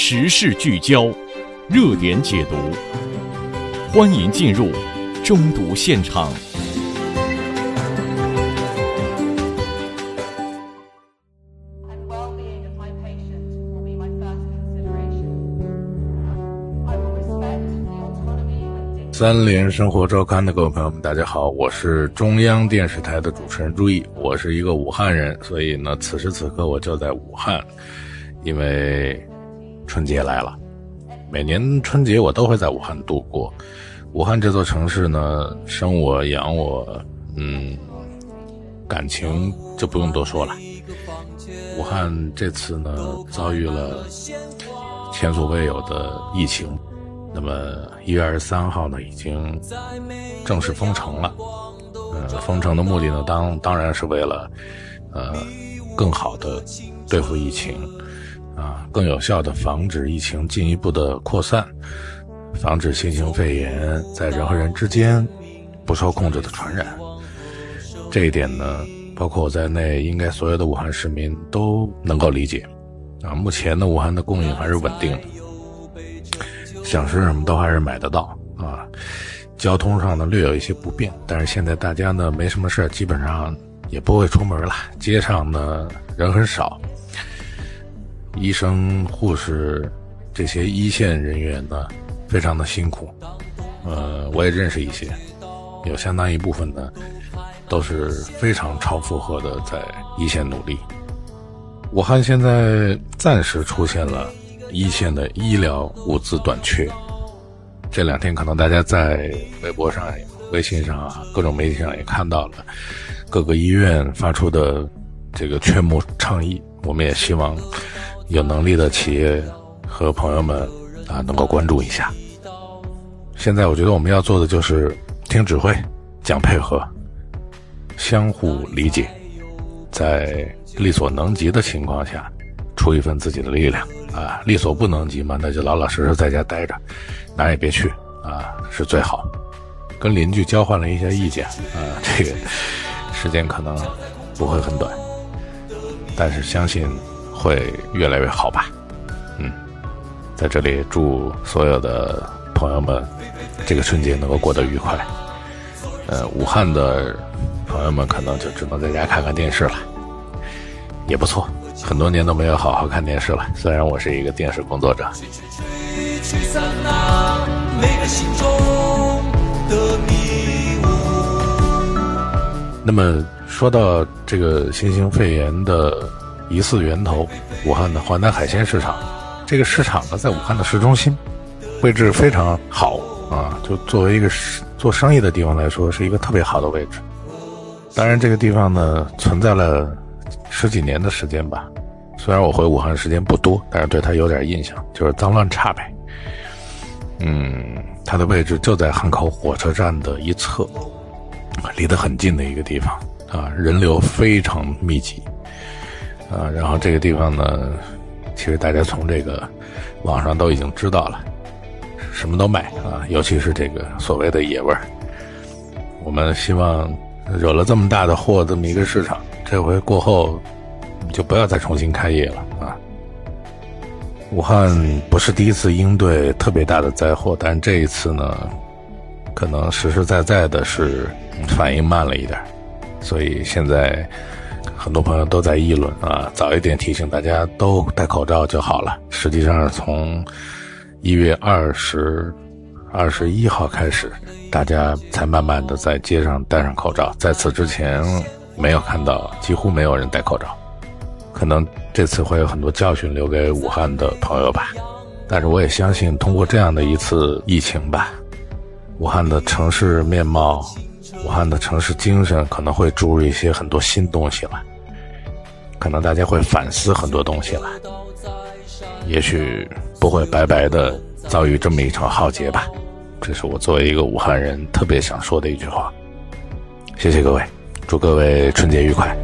时事聚焦，热点解读，欢迎进入中读现场。三联生活周刊的各位朋友们，大家好，我是中央电视台的主持人朱毅，我是一个武汉人，所以呢，此时此刻我就在武汉，因为春节来了，每年春节我都会在武汉度过。武汉这座城市呢，生我养我，嗯，感情就不用多说了。武汉这次呢，遭遇了前所未有的疫情。那么一月二十三号呢，已经正式封城了。嗯，封城的目的呢，当当然是为了，呃，更好的对付疫情，啊，更有效的防止疫情进一步的扩散，防止新型肺炎在人和人之间不受控制的传染。这一点呢，包括我在内，应该所有的武汉市民都能够理解。啊，目前呢，武汉的供应还是稳定的。想吃什么都还是买得到啊，交通上呢略有一些不便，但是现在大家呢没什么事基本上也不会出门了，街上呢人很少，医生、护士这些一线人员呢非常的辛苦，呃，我也认识一些，有相当一部分呢都是非常超负荷的在一线努力。武汉现在暂时出现了。一线的医疗物资短缺，这两天可能大家在微博上、微信上啊，各种媒体上也看到了各个医院发出的这个劝募倡议。我们也希望有能力的企业和朋友们啊，能够关注一下。现在我觉得我们要做的就是听指挥、讲配合、相互理解，在力所能及的情况下，出一份自己的力量。啊，力所不能及嘛，那就老老实实在家待着，哪也别去啊，是最好。跟邻居交换了一下意见啊，这个时间可能不会很短，但是相信会越来越好吧。嗯，在这里祝所有的朋友们这个春节能够过得愉快。呃，武汉的朋友们可能就只能在家看看电视了，也不错。很多年都没有好好看电视了，虽然我是一个电视工作者。那么说到这个新型肺炎的疑似源头，武汉的华南海鲜市场，这个市场呢在武汉的市中心，位置非常好啊，就作为一个做生意的地方来说，是一个特别好的位置。当然，这个地方呢存在了。十几年的时间吧，虽然我回武汉时间不多，但是对它有点印象，就是脏乱差呗。嗯，它的位置就在汉口火车站的一侧，离得很近的一个地方啊，人流非常密集啊。然后这个地方呢，其实大家从这个网上都已经知道了，什么都卖啊，尤其是这个所谓的野味儿。我们希望惹了这么大的祸，这么一个市场。这回过后，就不要再重新开业了啊！武汉不是第一次应对特别大的灾祸，但这一次呢，可能实实在在的是反应慢了一点，所以现在很多朋友都在议论啊，早一点提醒大家都戴口罩就好了。实际上，从一月二十、二十一号开始，大家才慢慢的在街上戴上口罩，在此之前。没有看到，几乎没有人戴口罩，可能这次会有很多教训留给武汉的朋友吧。但是我也相信，通过这样的一次疫情吧，武汉的城市面貌、武汉的城市精神可能会注入一些很多新东西了，可能大家会反思很多东西了，也许不会白白的遭遇这么一场浩劫吧。这是我作为一个武汉人特别想说的一句话。谢谢各位。祝各位春节愉快。